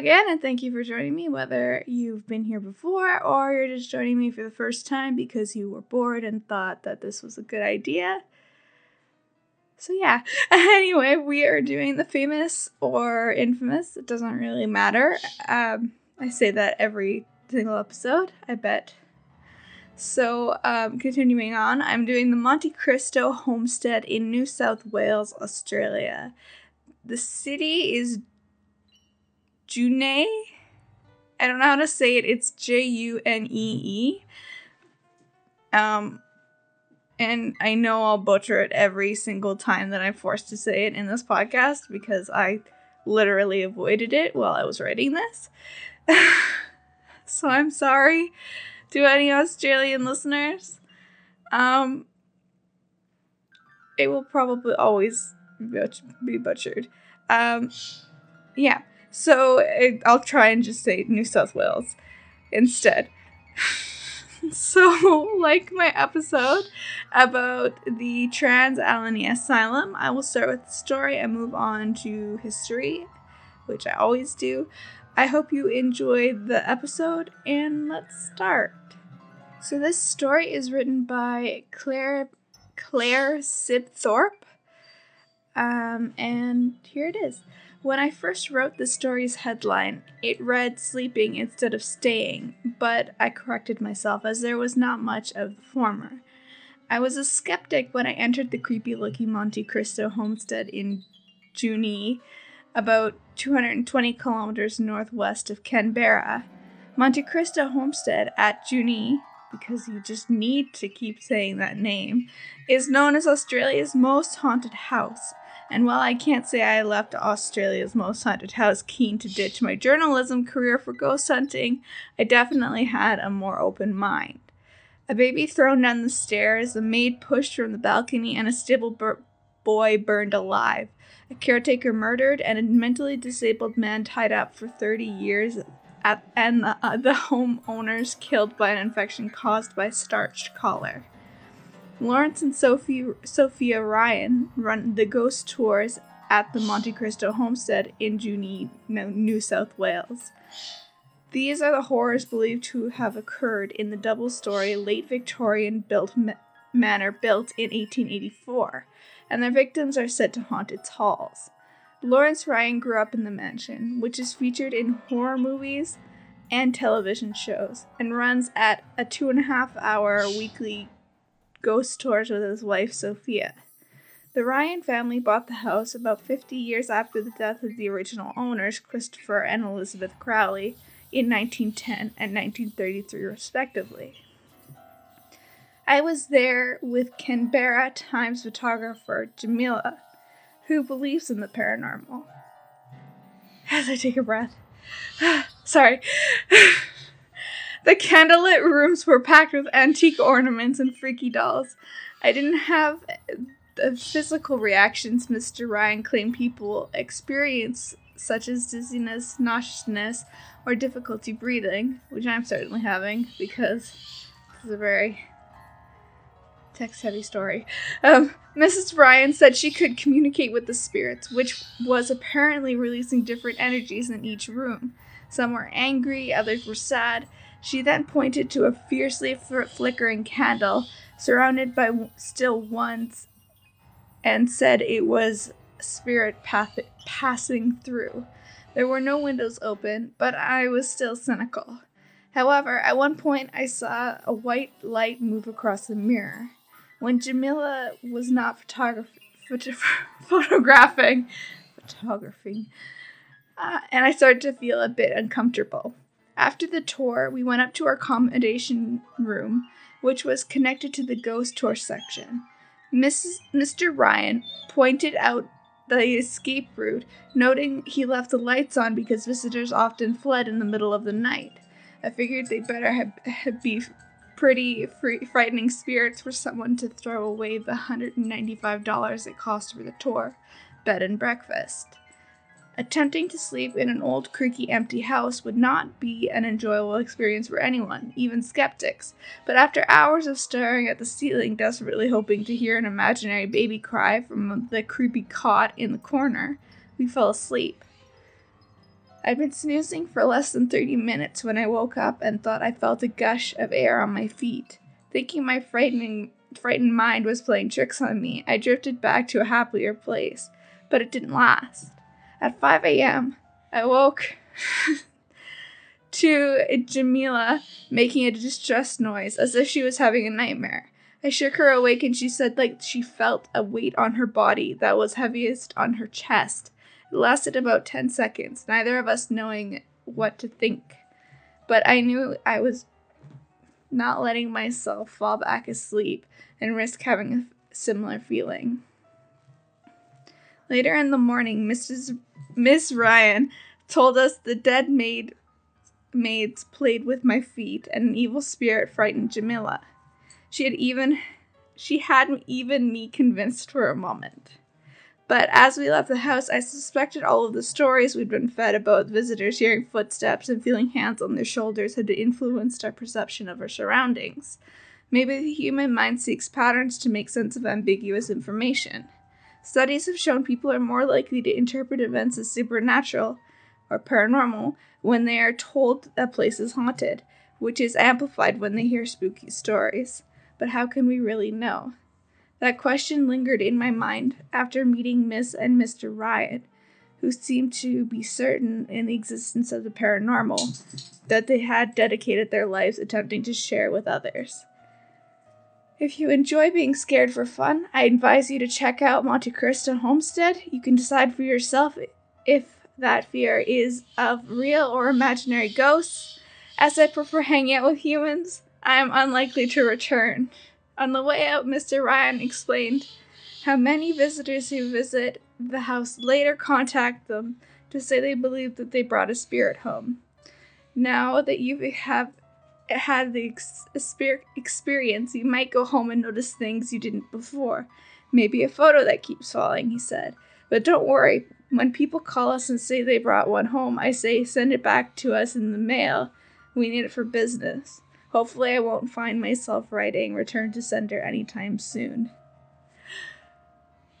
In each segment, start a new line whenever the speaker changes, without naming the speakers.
Again, and thank you for joining me, whether you've been here before or you're just joining me for the first time because you were bored and thought that this was a good idea. So, yeah. Anyway, we are doing the famous or infamous. It doesn't really matter. Um, I say that every single episode, I bet. So, um, continuing on, I'm doing the Monte Cristo homestead in New South Wales, Australia. The city is Junee. I don't know how to say it. It's J U N E E. Um, and I know I'll butcher it every single time that I'm forced to say it in this podcast because I literally avoided it while I was writing this. so I'm sorry to any Australian listeners. Um, it will probably always be butchered. Um, yeah. So I'll try and just say New South Wales instead. so, like my episode about the Trans Allegheny Asylum, I will start with the story and move on to history, which I always do. I hope you enjoyed the episode, and let's start. So, this story is written by Claire Claire Sibthorpe, um, and here it is. When I first wrote the story's headline, it read sleeping instead of staying, but I corrected myself as there was not much of the former. I was a skeptic when I entered the creepy looking Monte Cristo homestead in Junee, about 220 kilometers northwest of Canberra. Monte Cristo Homestead at Junee, because you just need to keep saying that name, is known as Australia's most haunted house and while I can't say I left Australia's most haunted house keen to ditch my journalism career for ghost hunting, I definitely had a more open mind. A baby thrown down the stairs, a maid pushed from the balcony, and a stable bur- boy burned alive. A caretaker murdered, and a mentally disabled man tied up for 30 years, at, and the, uh, the homeowners killed by an infection caused by starched collar. Lawrence and Sophie, Sophia Ryan run the ghost tours at the Monte Cristo homestead in Junee, New South Wales. These are the horrors believed to have occurred in the double story late Victorian built ma- manor built in 1884, and their victims are said to haunt its halls. Lawrence Ryan grew up in the mansion, which is featured in horror movies and television shows, and runs at a two and a half hour weekly ghost tours with his wife Sophia. The Ryan family bought the house about 50 years after the death of the original owners, Christopher and Elizabeth Crawley, in 1910 and 1933, respectively. I was there with Canberra Times photographer Jamila, who believes in the paranormal. As I take a breath, sorry. The candlelit rooms were packed with antique ornaments and freaky dolls. I didn't have the physical reactions Mr. Ryan claimed people experience, such as dizziness, nauseousness, or difficulty breathing, which I'm certainly having because this is a very text heavy story. Um, Mrs. Ryan said she could communicate with the spirits, which was apparently releasing different energies in each room. Some were angry, others were sad, she then pointed to a fiercely flickering candle surrounded by still ones and said it was spirit path- passing through. There were no windows open, but I was still cynical. However, at one point I saw a white light move across the mirror. When Jamila was not photograph- photo- photographing, photography, uh, and I started to feel a bit uncomfortable. After the tour, we went up to our accommodation room, which was connected to the ghost tour section. Mrs. Mr. Ryan pointed out the escape route, noting he left the lights on because visitors often fled in the middle of the night. I figured they'd better have, have be pretty free, frightening spirits for someone to throw away the $195 it cost for the tour, bed and breakfast. Attempting to sleep in an old, creaky, empty house would not be an enjoyable experience for anyone, even skeptics. But after hours of staring at the ceiling, desperately hoping to hear an imaginary baby cry from the creepy cot in the corner, we fell asleep. I'd been snoozing for less than 30 minutes when I woke up and thought I felt a gush of air on my feet. Thinking my frightening, frightened mind was playing tricks on me, I drifted back to a happier place, but it didn't last. At 5 a.m., I woke to Jamila making a distressed noise as if she was having a nightmare. I shook her awake and she said like she felt a weight on her body that was heaviest on her chest. It lasted about 10 seconds, neither of us knowing what to think. But I knew I was not letting myself fall back asleep and risk having a similar feeling. Later in the morning, Mrs. Miss Ryan told us the dead maid maids played with my feet and an evil spirit frightened Jamila. She had even she hadn't even me convinced for a moment. But as we left the house, I suspected all of the stories we'd been fed about visitors hearing footsteps and feeling hands on their shoulders had influenced our perception of our surroundings. Maybe the human mind seeks patterns to make sense of ambiguous information. Studies have shown people are more likely to interpret events as supernatural or paranormal when they are told a place is haunted, which is amplified when they hear spooky stories. But how can we really know? That question lingered in my mind after meeting Miss and Mr. Ryan, who seemed to be certain in the existence of the paranormal that they had dedicated their lives attempting to share with others. If you enjoy being scared for fun, I advise you to check out Monte Cristo Homestead. You can decide for yourself if that fear is of real or imaginary ghosts. As I prefer hanging out with humans, I am unlikely to return. On the way out, Mr. Ryan explained how many visitors who visit the house later contact them to say they believe that they brought a spirit home. Now that you have had the ex- experience, you might go home and notice things you didn't before. Maybe a photo that keeps falling, he said. But don't worry, when people call us and say they brought one home, I say send it back to us in the mail. We need it for business. Hopefully, I won't find myself writing Return to Sender anytime soon.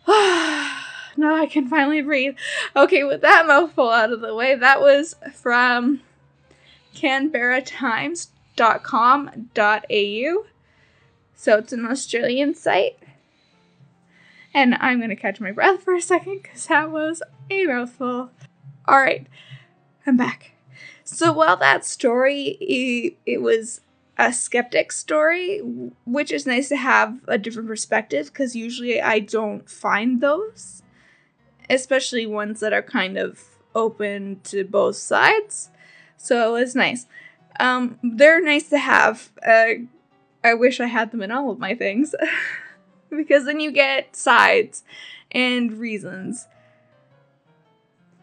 now I can finally breathe. Okay, with that mouthful out of the way, that was from canberratimes.com.au. So it's an Australian site. And I'm going to catch my breath for a second because that was a mouthful. All right, I'm back. So while that story, it was a skeptic story, which is nice to have a different perspective because usually I don't find those, especially ones that are kind of open to both sides. So it was nice. Um, they're nice to have. Uh, I wish I had them in all of my things because then you get sides and reasons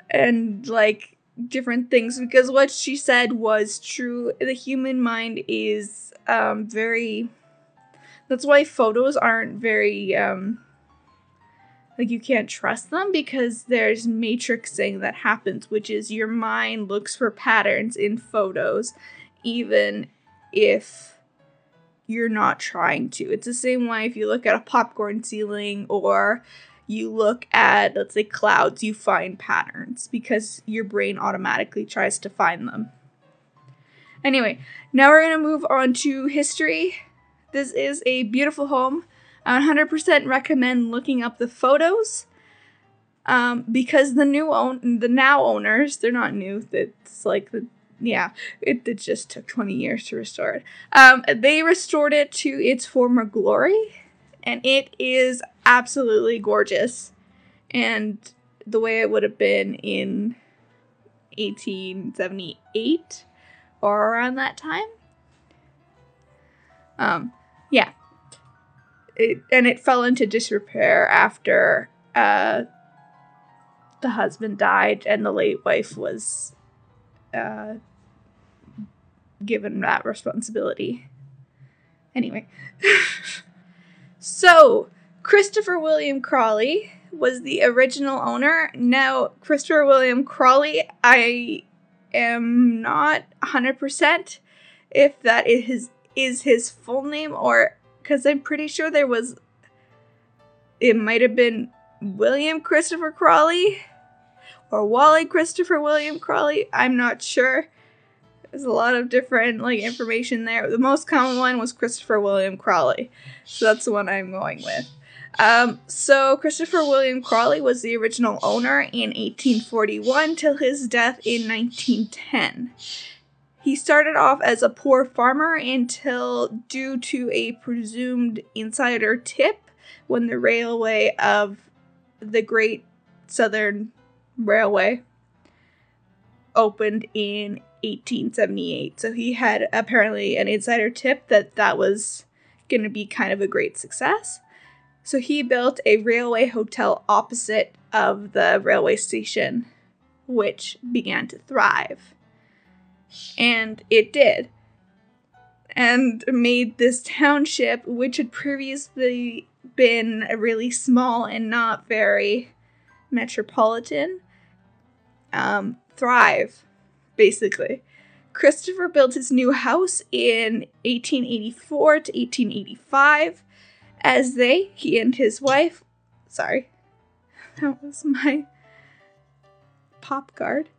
and like different things because what she said was true. The human mind is um, very. That's why photos aren't very. Um, like you can't trust them because there's matrixing that happens, which is your mind looks for patterns in photos, even if you're not trying to. It's the same way if you look at a popcorn ceiling or you look at, let's say, clouds, you find patterns because your brain automatically tries to find them. Anyway, now we're going to move on to history. This is a beautiful home. I 100% recommend looking up the photos um, because the new own the now owners they're not new. It's like the yeah, it, it just took 20 years to restore it. Um, they restored it to its former glory and it is absolutely gorgeous. And the way it would have been in 1878 or around that time. Um, yeah. It, and it fell into disrepair after uh, the husband died and the late wife was uh, given that responsibility. Anyway. So, Christopher William Crawley was the original owner. Now, Christopher William Crawley, I am not 100% if that is his, is his full name or because I'm pretty sure there was, it might have been William Christopher Crawley or Wally Christopher William Crawley. I'm not sure. There's a lot of different like information there. The most common one was Christopher William Crawley, so that's the one I'm going with. Um, so Christopher William Crawley was the original owner in 1841 till his death in 1910. He started off as a poor farmer until, due to a presumed insider tip, when the railway of the Great Southern Railway opened in 1878. So he had apparently an insider tip that that was going to be kind of a great success. So he built a railway hotel opposite of the railway station, which began to thrive. And it did. And made this township, which had previously been really small and not very metropolitan, um, thrive, basically. Christopher built his new house in 1884 to 1885 as they, he and his wife, sorry, that was my pop guard.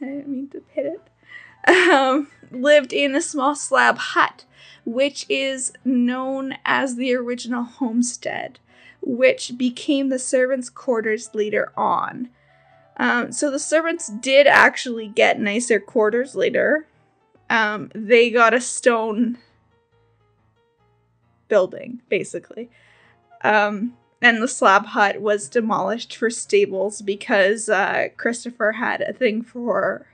I didn't mean to hit it. Um, lived in a small slab hut, which is known as the original homestead, which became the servants' quarters later on. Um, so the servants did actually get nicer quarters later. Um, they got a stone building, basically. Um, and the slab hut was demolished for stables because uh, Christopher had a thing for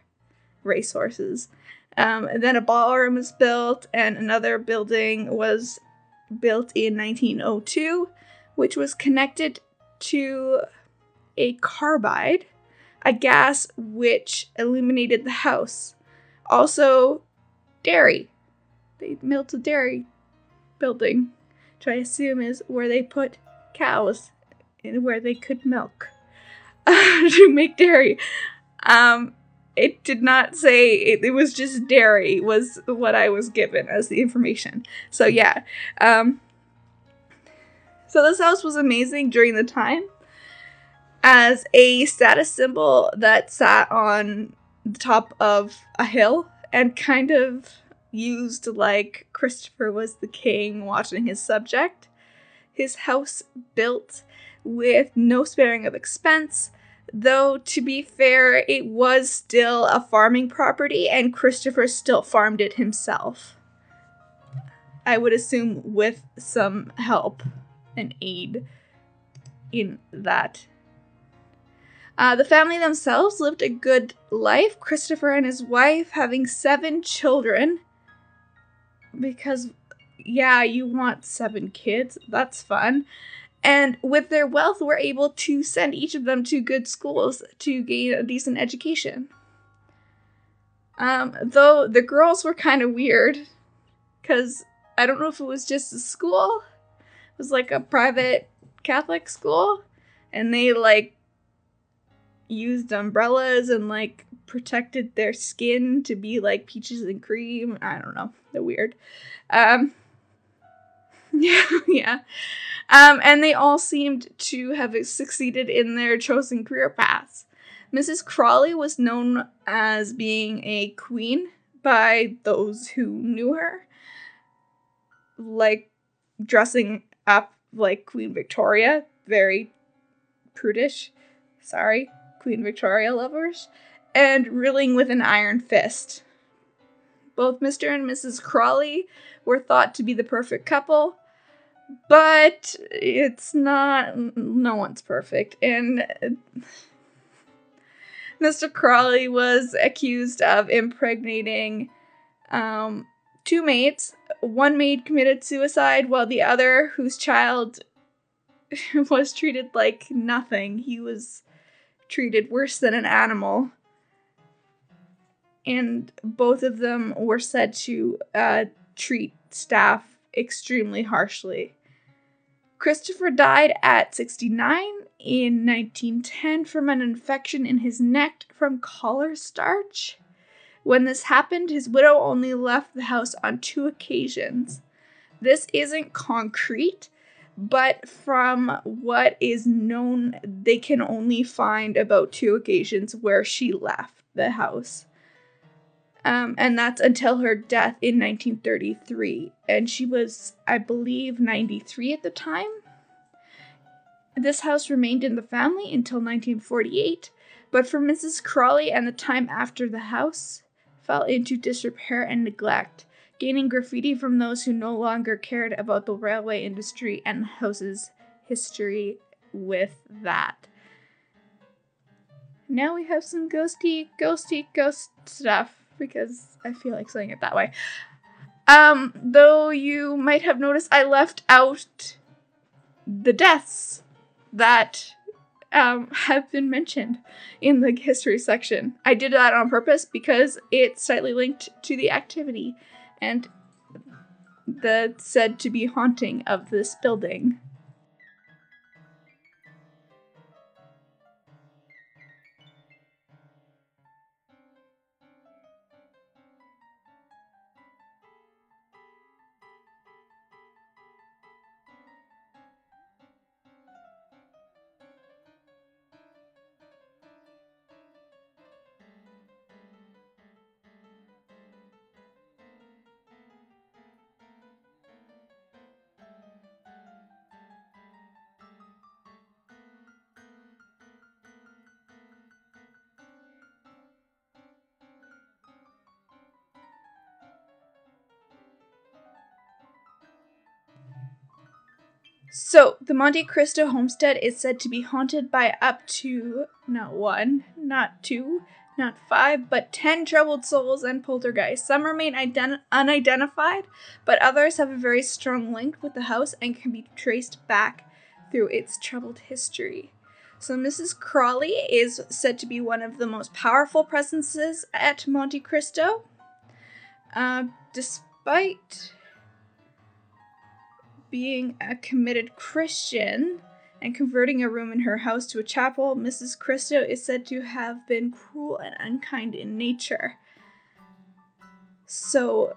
racehorses. Um, and then a ballroom was built, and another building was built in 1902, which was connected to a carbide, a gas which illuminated the house. Also, dairy. They built a dairy building, which I assume is where they put cows and where they could milk to make dairy. Um, it did not say it, it, was just dairy was what I was given as the information. So yeah. Um, so this house was amazing during the time as a status symbol that sat on the top of a hill and kind of used like Christopher was the king watching his subject. His house built with no sparing of expense, though to be fair, it was still a farming property and Christopher still farmed it himself. I would assume with some help and aid in that. Uh, the family themselves lived a good life, Christopher and his wife having seven children because yeah, you want seven kids. That's fun. And with their wealth, we're able to send each of them to good schools to gain a decent education. Um, though the girls were kind of weird, because I don't know if it was just a school, it was like a private Catholic school, and they like used umbrellas and like protected their skin to be like peaches and cream. I don't know. They're weird. Um, yeah, yeah. Um, and they all seemed to have succeeded in their chosen career paths. Mrs. Crawley was known as being a queen by those who knew her, like dressing up like Queen Victoria, very prudish. Sorry, Queen Victoria lovers and ruling with an iron fist. Both Mr. and Mrs. Crawley were thought to be the perfect couple, but it's not, no one's perfect. And Mr. Crawley was accused of impregnating um, two maids. One maid committed suicide, while the other, whose child was treated like nothing, he was treated worse than an animal and both of them were said to uh, treat staff extremely harshly. Christopher died at 69 in 1910 from an infection in his neck from collar starch. When this happened, his widow only left the house on two occasions. This isn't concrete, but from what is known, they can only find about two occasions where she left the house. Um, and that's until her death in 1933. And she was, I believe, 93 at the time. This house remained in the family until 1948, but for Mrs. Crawley and the time after the house fell into disrepair and neglect, gaining graffiti from those who no longer cared about the railway industry and house's history with that. Now we have some ghosty, ghosty, ghost stuff because I feel like saying it that way. Um, though you might have noticed I left out the deaths that um, have been mentioned in the history section. I did that on purpose because it's slightly linked to the activity and the said to be haunting of this building. So, the Monte Cristo homestead is said to be haunted by up to not one, not two, not five, but ten troubled souls and poltergeists. Some remain ident- unidentified, but others have a very strong link with the house and can be traced back through its troubled history. So, Mrs. Crawley is said to be one of the most powerful presences at Monte Cristo. Uh, despite being a committed Christian and converting a room in her house to a chapel, Mrs. Christo is said to have been cruel and unkind in nature. So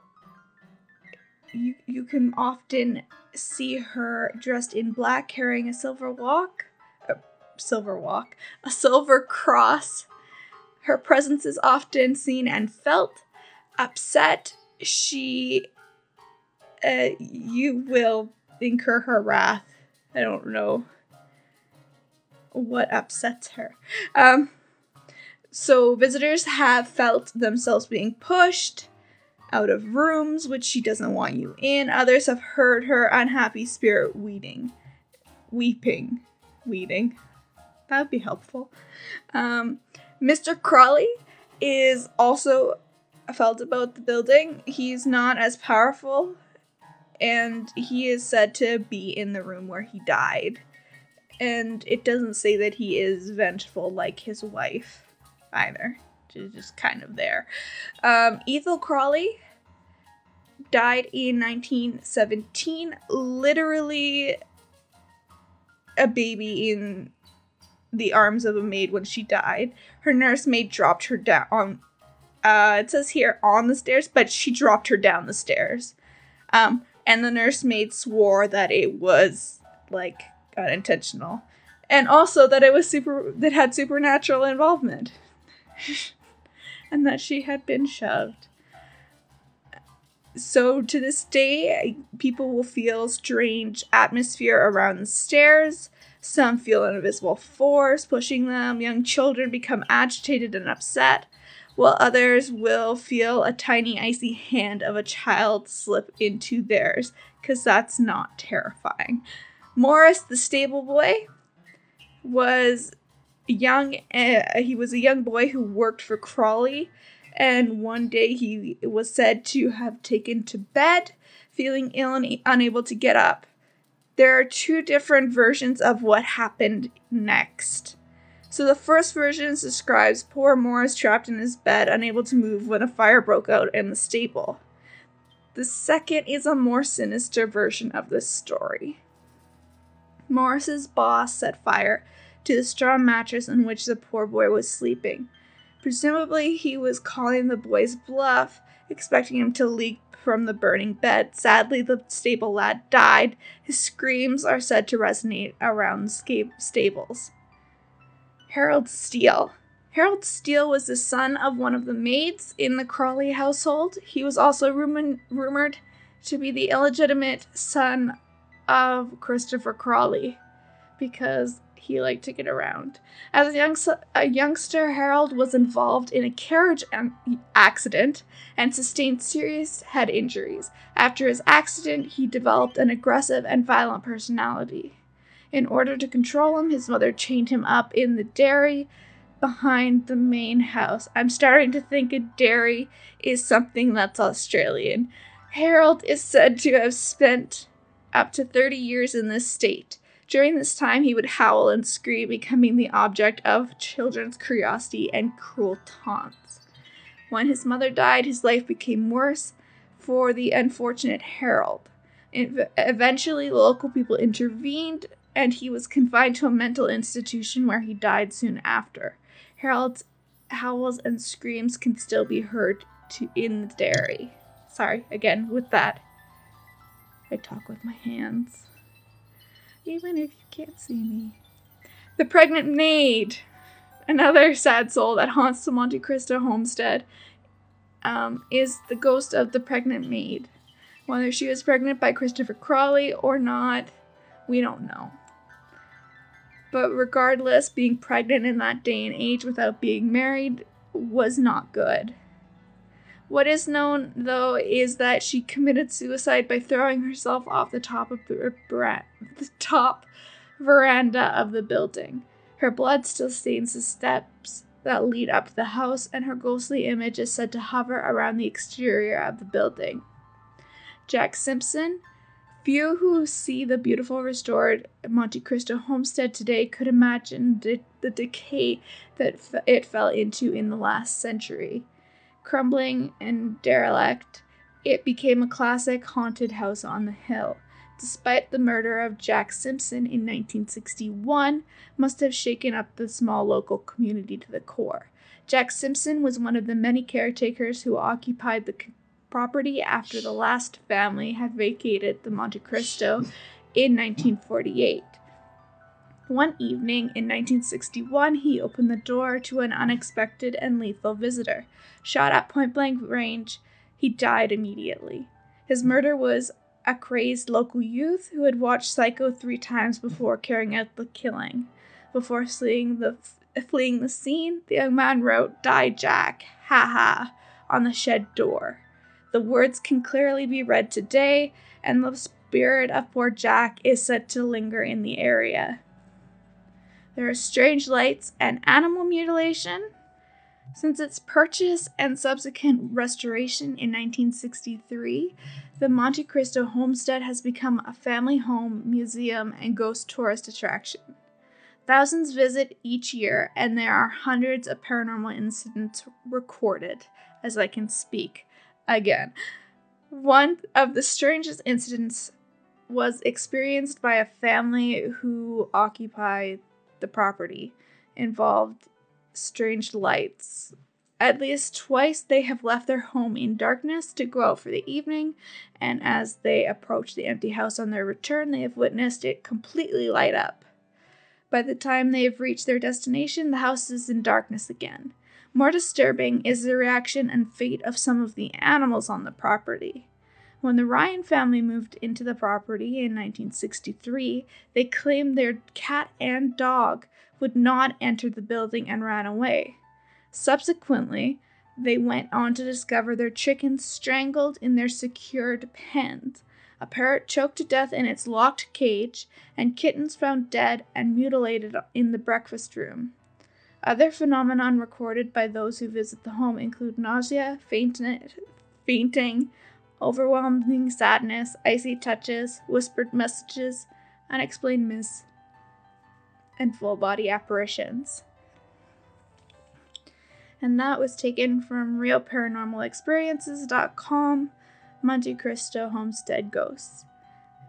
you you can often see her dressed in black carrying a silver walk, a silver walk, a silver cross. Her presence is often seen and felt. Upset, she uh, you will incur her wrath. I don't know what upsets her. Um, so visitors have felt themselves being pushed out of rooms which she doesn't want you in. Others have heard her unhappy spirit weeding, weeping, weeding. That would be helpful. Um, Mr. Crawley is also felt about the building. He's not as powerful and he is said to be in the room where he died. And it doesn't say that he is vengeful like his wife either. She's just kind of there. Um, Ethel Crawley died in 1917, literally a baby in the arms of a maid when she died. Her nursemaid dropped her down. Uh, it says here on the stairs, but she dropped her down the stairs. Um, and the nursemaid swore that it was like unintentional. And also that it was super that had supernatural involvement. And that she had been shoved. So to this day people will feel strange atmosphere around the stairs. Some feel an invisible force pushing them. Young children become agitated and upset while others will feel a tiny icy hand of a child slip into theirs, because that's not terrifying. Morris, the stable boy, was young. Uh, he was a young boy who worked for Crawley, and one day he was said to have taken to bed, feeling ill and unable to get up. There are two different versions of what happened next. So the first version describes poor Morris trapped in his bed, unable to move when a fire broke out in the stable. The second is a more sinister version of this story. Morris's boss set fire to the straw mattress on which the poor boy was sleeping. Presumably, he was calling the boy's bluff, expecting him to leap from the burning bed. Sadly, the stable lad died. His screams are said to resonate around the stables. Harold Steele. Harold Steele was the son of one of the maids in the Crawley household. He was also rumored, rumored to be the illegitimate son of Christopher Crawley because he liked to get around. As a, young, a youngster, Harold was involved in a carriage accident and sustained serious head injuries. After his accident, he developed an aggressive and violent personality. In order to control him, his mother chained him up in the dairy behind the main house. I'm starting to think a dairy is something that's Australian. Harold is said to have spent up to 30 years in this state. During this time, he would howl and scream, becoming the object of children's curiosity and cruel taunts. When his mother died, his life became worse for the unfortunate Harold. Eventually, local people intervened, and he was confined to a mental institution where he died soon after. Harold's howls and screams can still be heard to in the dairy. Sorry, again, with that. I talk with my hands even if you can't see me. The Pregnant Maid, another sad soul that haunts the Monte Cristo homestead, um, is the ghost of the pregnant maid. Whether she was pregnant by Christopher Crawley or not, we don't know. But regardless, being pregnant in that day and age without being married was not good. What is known, though, is that she committed suicide by throwing herself off the top of the, top veranda of the building. Her blood still stains the steps that lead up to the house, and her ghostly image is said to hover around the exterior of the building. Jack Simpson. Few who see the beautiful restored Monte Cristo homestead today could imagine the decay that f- it fell into in the last century. Crumbling and derelict, it became a classic haunted house on the hill. Despite the murder of Jack Simpson in 1961, must have shaken up the small local community to the core. Jack Simpson was one of the many caretakers who occupied the property after the last family had vacated the Monte Cristo in 1948. One evening in 1961, he opened the door to an unexpected and lethal visitor. Shot at point blank range, he died immediately. His murder was a crazed local youth who had watched Psycho three times before carrying out the killing. Before fleeing the, fleeing the scene, the young man wrote, Die Jack, ha ha, on the shed door. The words can clearly be read today, and the spirit of poor Jack is said to linger in the area. There are strange lights and animal mutilation. Since its purchase and subsequent restoration in 1963, the Monte Cristo homestead has become a family home, museum, and ghost tourist attraction. Thousands visit each year, and there are hundreds of paranormal incidents recorded, as I can speak. Again, one of the strangest incidents was experienced by a family who occupied the property involved strange lights. At least twice they have left their home in darkness to go out for the evening, and as they approach the empty house on their return, they have witnessed it completely light up. By the time they have reached their destination, the house is in darkness again. More disturbing is the reaction and fate of some of the animals on the property. When the Ryan family moved into the property in 1963, they claimed their cat and dog would not enter the building and ran away. Subsequently, they went on to discover their chickens strangled in their secured pens, a parrot choked to death in its locked cage, and kittens found dead and mutilated in the breakfast room. Other phenomena recorded by those who visit the home include nausea, fainting, overwhelming sadness, icy touches, whispered messages, unexplained myths, and full body apparitions. And that was taken from realparanormalexperiences.com, Monte Cristo Homestead Ghosts,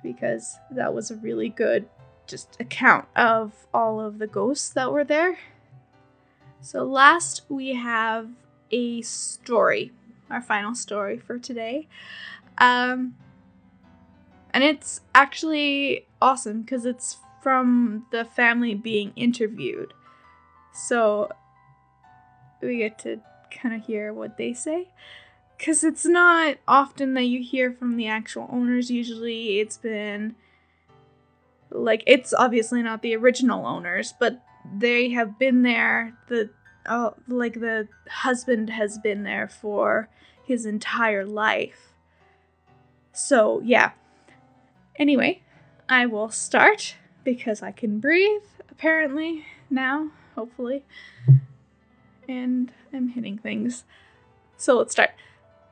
because that was a really good just account of all of the ghosts that were there. So, last we have a story, our final story for today. Um, and it's actually awesome because it's from the family being interviewed. So, we get to kind of hear what they say. Because it's not often that you hear from the actual owners. Usually it's been. Like, it's obviously not the original owners, but they have been there. The. Oh, like the husband has been there for his entire life. So, yeah. Anyway, I will start because I can breathe, apparently, now, hopefully and I'm hitting things. So let's start.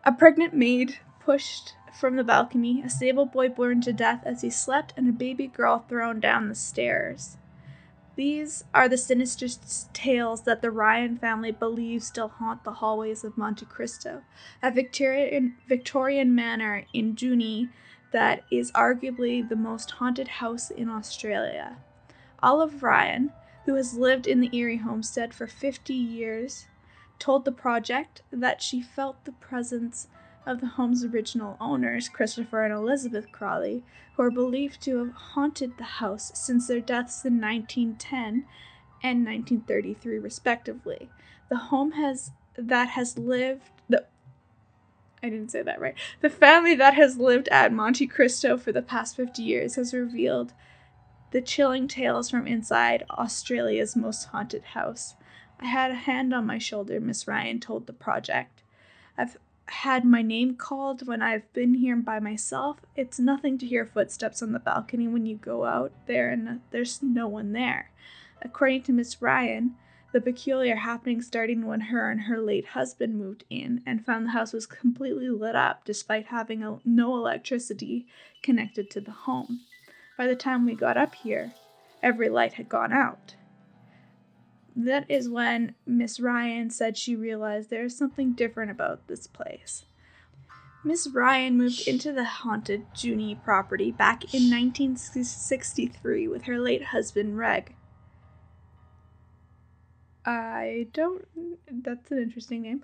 A pregnant maid pushed from the balcony, a stable boy burned to death as he slept, and a baby girl thrown down the stairs. These are the sinister tales that the Ryan family believes still haunt the hallways of Monte Cristo, a Victorian, Victorian manor in Junee that is arguably the most haunted house in Australia. Olive Ryan, who has lived in the eerie homestead for 50 years, told the project that she felt the presence of the home's original owners, Christopher and Elizabeth Crawley, who are believed to have haunted the house since their deaths in 1910 and 1933 respectively. The home has that has lived the I didn't say that right. The family that has lived at Monte Cristo for the past 50 years has revealed the chilling tales from inside Australia's most haunted house. I had a hand on my shoulder, Miss Ryan told the project. I've had my name called when I've been here by myself. It's nothing to hear footsteps on the balcony when you go out there and there's no one there. According to Miss Ryan, the peculiar happening starting when her and her late husband moved in and found the house was completely lit up despite having a, no electricity connected to the home. By the time we got up here, every light had gone out. That is when Miss Ryan said she realized there is something different about this place. Miss Ryan moved into the haunted Junee property back in 1963 with her late husband Reg. I don't. That's an interesting name.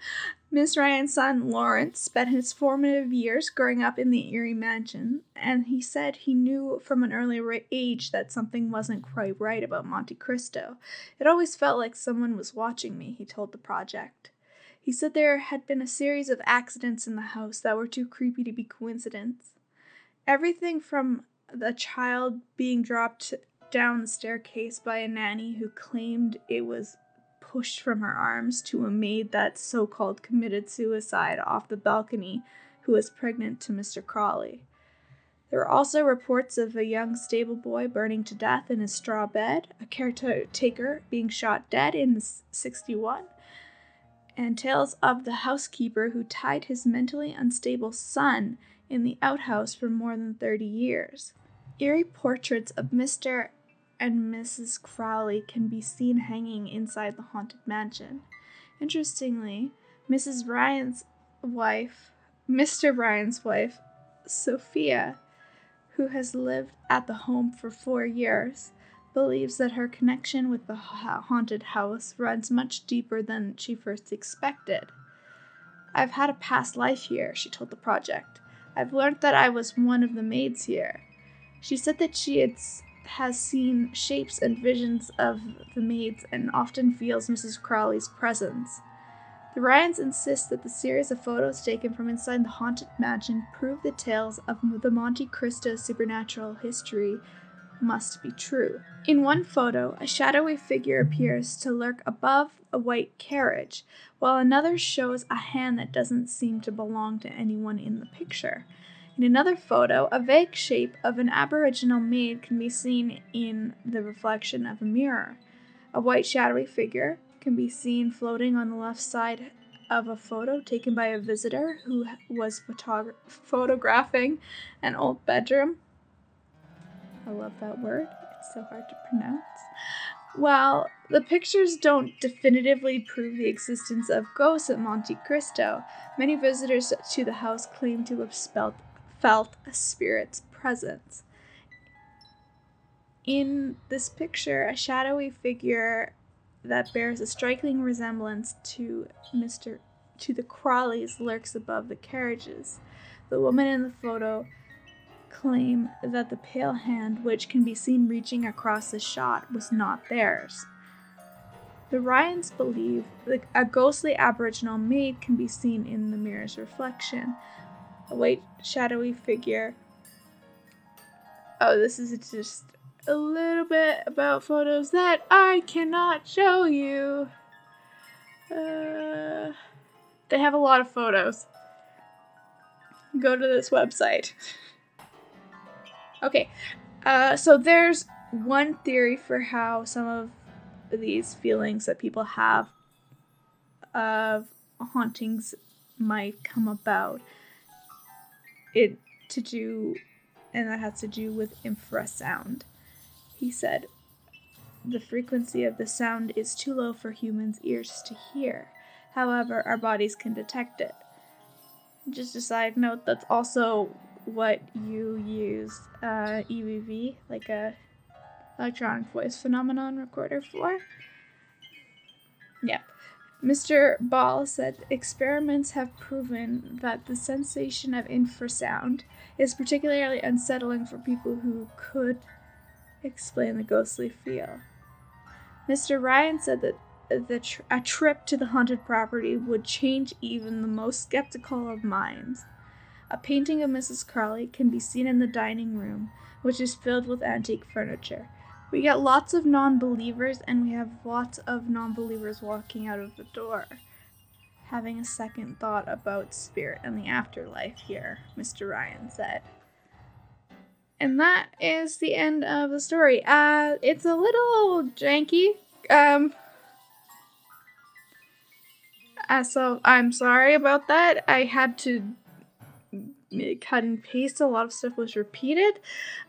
Miss Ryan's son Lawrence spent his formative years growing up in the eerie mansion, and he said he knew from an early age that something wasn't quite right about Monte Cristo. It always felt like someone was watching me, he told the project. He said there had been a series of accidents in the house that were too creepy to be coincidence. Everything from the child being dropped down the staircase by a nanny who claimed it was pushed from her arms to a maid that so called committed suicide off the balcony who was pregnant to Mr. Crawley. There were also reports of a young stable boy burning to death in his straw bed, a caretaker being shot dead in 61, and tales of the housekeeper who tied his mentally unstable son in the outhouse for more than 30 years. Eerie portraits of Mr and Mrs. Crawley can be seen hanging inside the haunted mansion. Interestingly, Mrs. Ryan's wife, Mr. Ryan's wife, Sophia, who has lived at the home for four years, believes that her connection with the haunted house runs much deeper than she first expected. I've had a past life here, she told the project. I've learned that I was one of the maids here. She said that she had has seen shapes and visions of the maids and often feels Mrs. Crawley's presence. The Ryans insist that the series of photos taken from inside the haunted mansion prove the tales of the Monte Cristo supernatural history must be true. In one photo, a shadowy figure appears to lurk above a white carriage, while another shows a hand that doesn't seem to belong to anyone in the picture. In another photo, a vague shape of an aboriginal maid can be seen in the reflection of a mirror. A white shadowy figure can be seen floating on the left side of a photo taken by a visitor who was photogra- photographing an old bedroom. I love that word, it's so hard to pronounce. While the pictures don't definitively prove the existence of ghosts at Monte Cristo, many visitors to the house claim to have spelt felt a spirit's presence. In this picture, a shadowy figure that bears a striking resemblance to Mr. to the Crawleys lurks above the carriages. The woman in the photo claim that the pale hand which can be seen reaching across the shot was not theirs. The Ryans believe that a ghostly aboriginal maid can be seen in the mirror's reflection. A white, shadowy figure. Oh, this is just a little bit about photos that I cannot show you. Uh, they have a lot of photos. Go to this website. okay, uh, so there's one theory for how some of these feelings that people have of hauntings might come about. It to do, and that has to do with infrasound. He said, The frequency of the sound is too low for humans' ears to hear. However, our bodies can detect it. Just a side note, that's also what you use uh, EVP, like a electronic voice phenomenon recorder for. Yep. Mr. Ball said experiments have proven that the sensation of infrasound is particularly unsettling for people who could explain the ghostly feel. Mr. Ryan said that the tr- a trip to the haunted property would change even the most skeptical of minds. A painting of Mrs. Crawley can be seen in the dining room, which is filled with antique furniture. We get lots of non believers, and we have lots of non believers walking out of the door, having a second thought about spirit and the afterlife here, Mr. Ryan said. And that is the end of the story. Uh, it's a little janky. Um, uh, so I'm sorry about that. I had to cut and paste. A lot of stuff was repeated.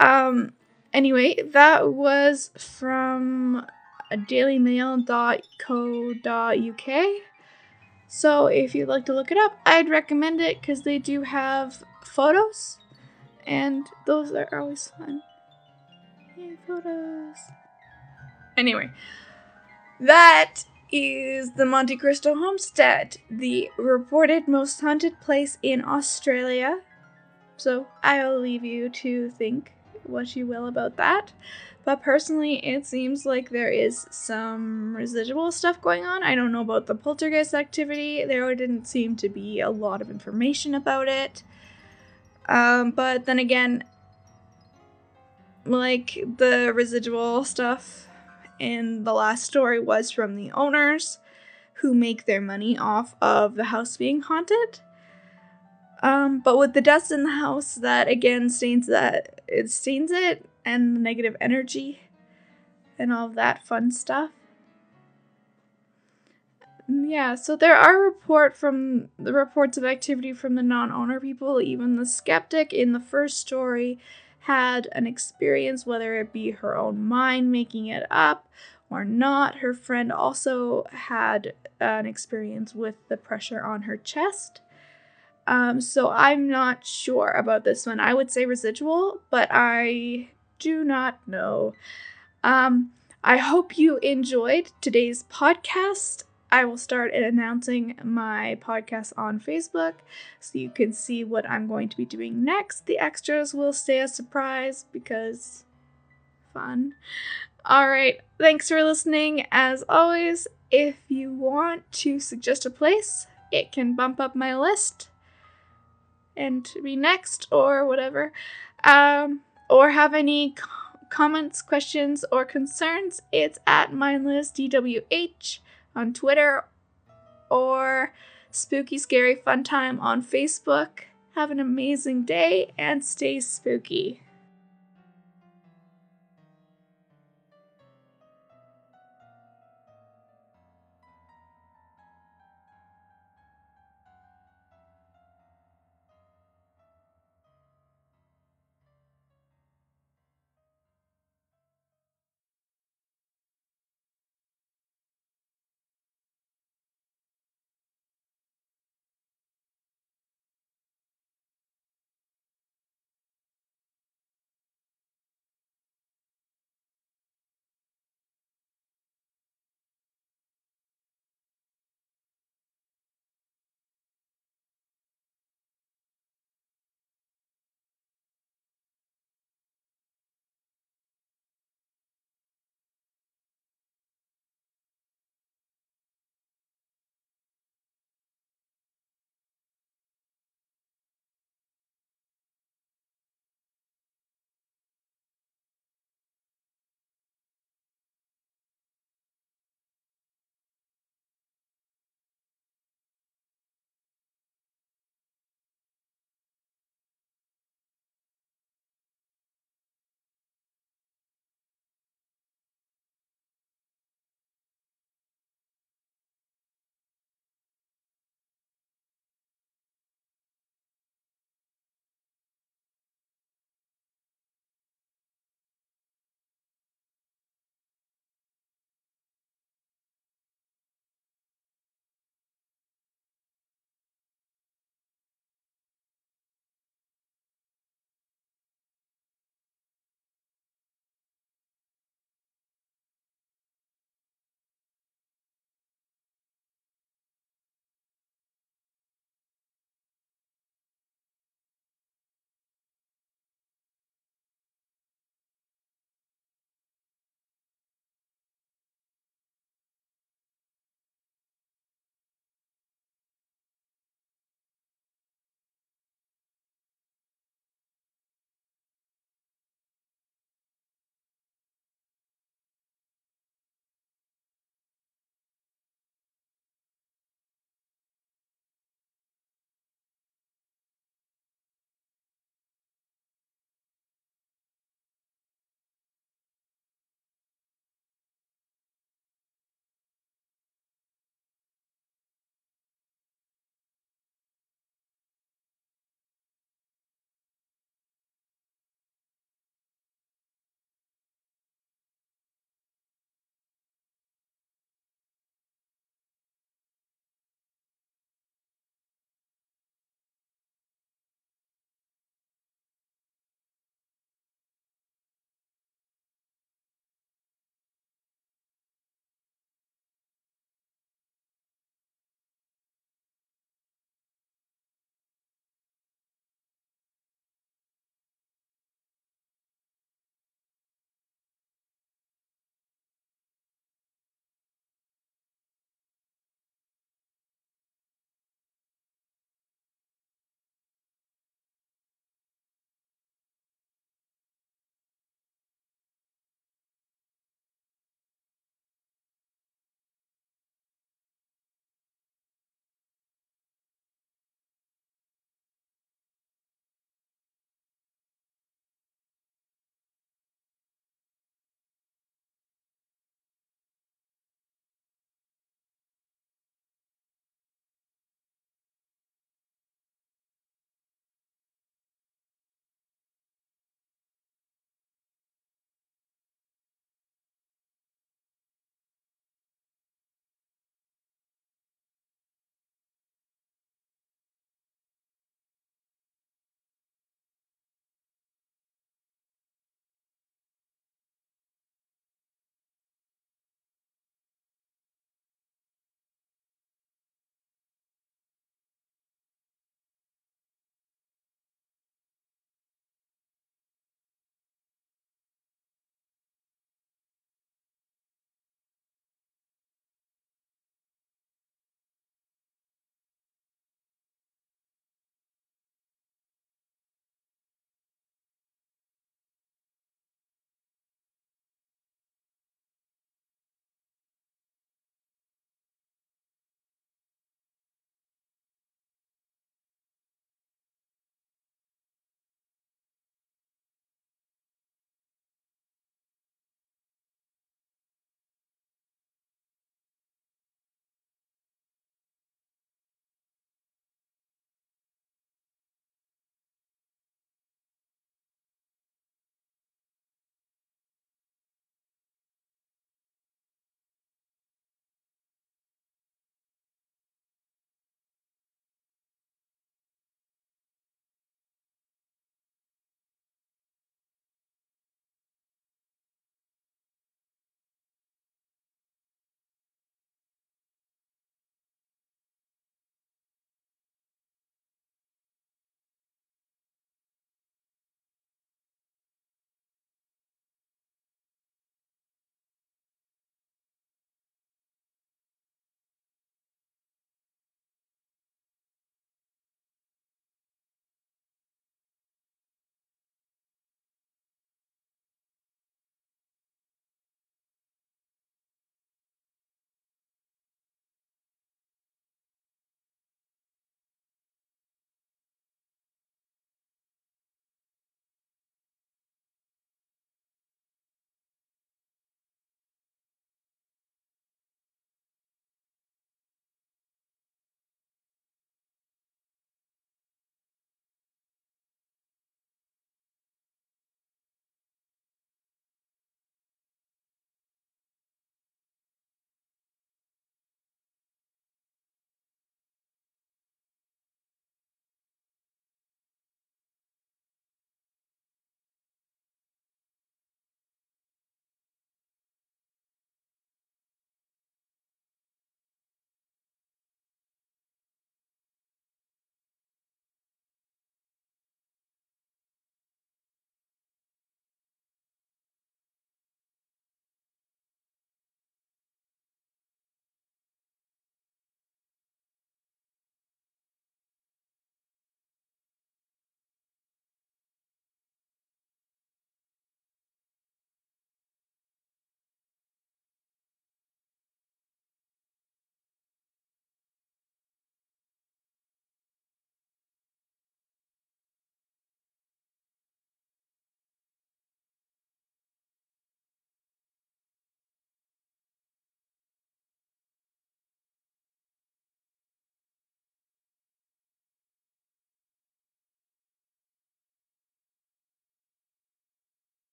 Um, Anyway, that was from dailymail.co.uk. So if you'd like to look it up, I'd recommend it because they do have photos, and those are always fun. Yay, photos. Anyway, that is the Monte Cristo Homestead, the reported most haunted place in Australia. So I'll leave you to think what you will about that. But personally, it seems like there is some residual stuff going on. I don't know about the poltergeist activity. There didn't seem to be a lot of information about it. Um, but then again, like the residual stuff in the last story was from the owners who make their money off of the house being haunted. Um, but with the dust in the house, that again stains that it stains it and the negative energy and all that fun stuff. Yeah, so there are report from the reports of activity from the non-owner people. Even the skeptic in the first story had an experience, whether it be her own mind making it up or not. Her friend also had an experience with the pressure on her chest. Um, so I'm not sure about this one. I would say residual, but I do not know. Um, I hope you enjoyed today's podcast. I will start announcing my podcast on Facebook so you can see what I'm going to be doing next. The extras will stay a surprise because fun. All right, thanks for listening. As always, if you want to suggest a place, it can bump up my list and to be next or whatever, um, or have any comments, questions, or concerns, it's at mindlessdwh on Twitter or Spooky Scary Fun Time on Facebook. Have an amazing day and stay spooky.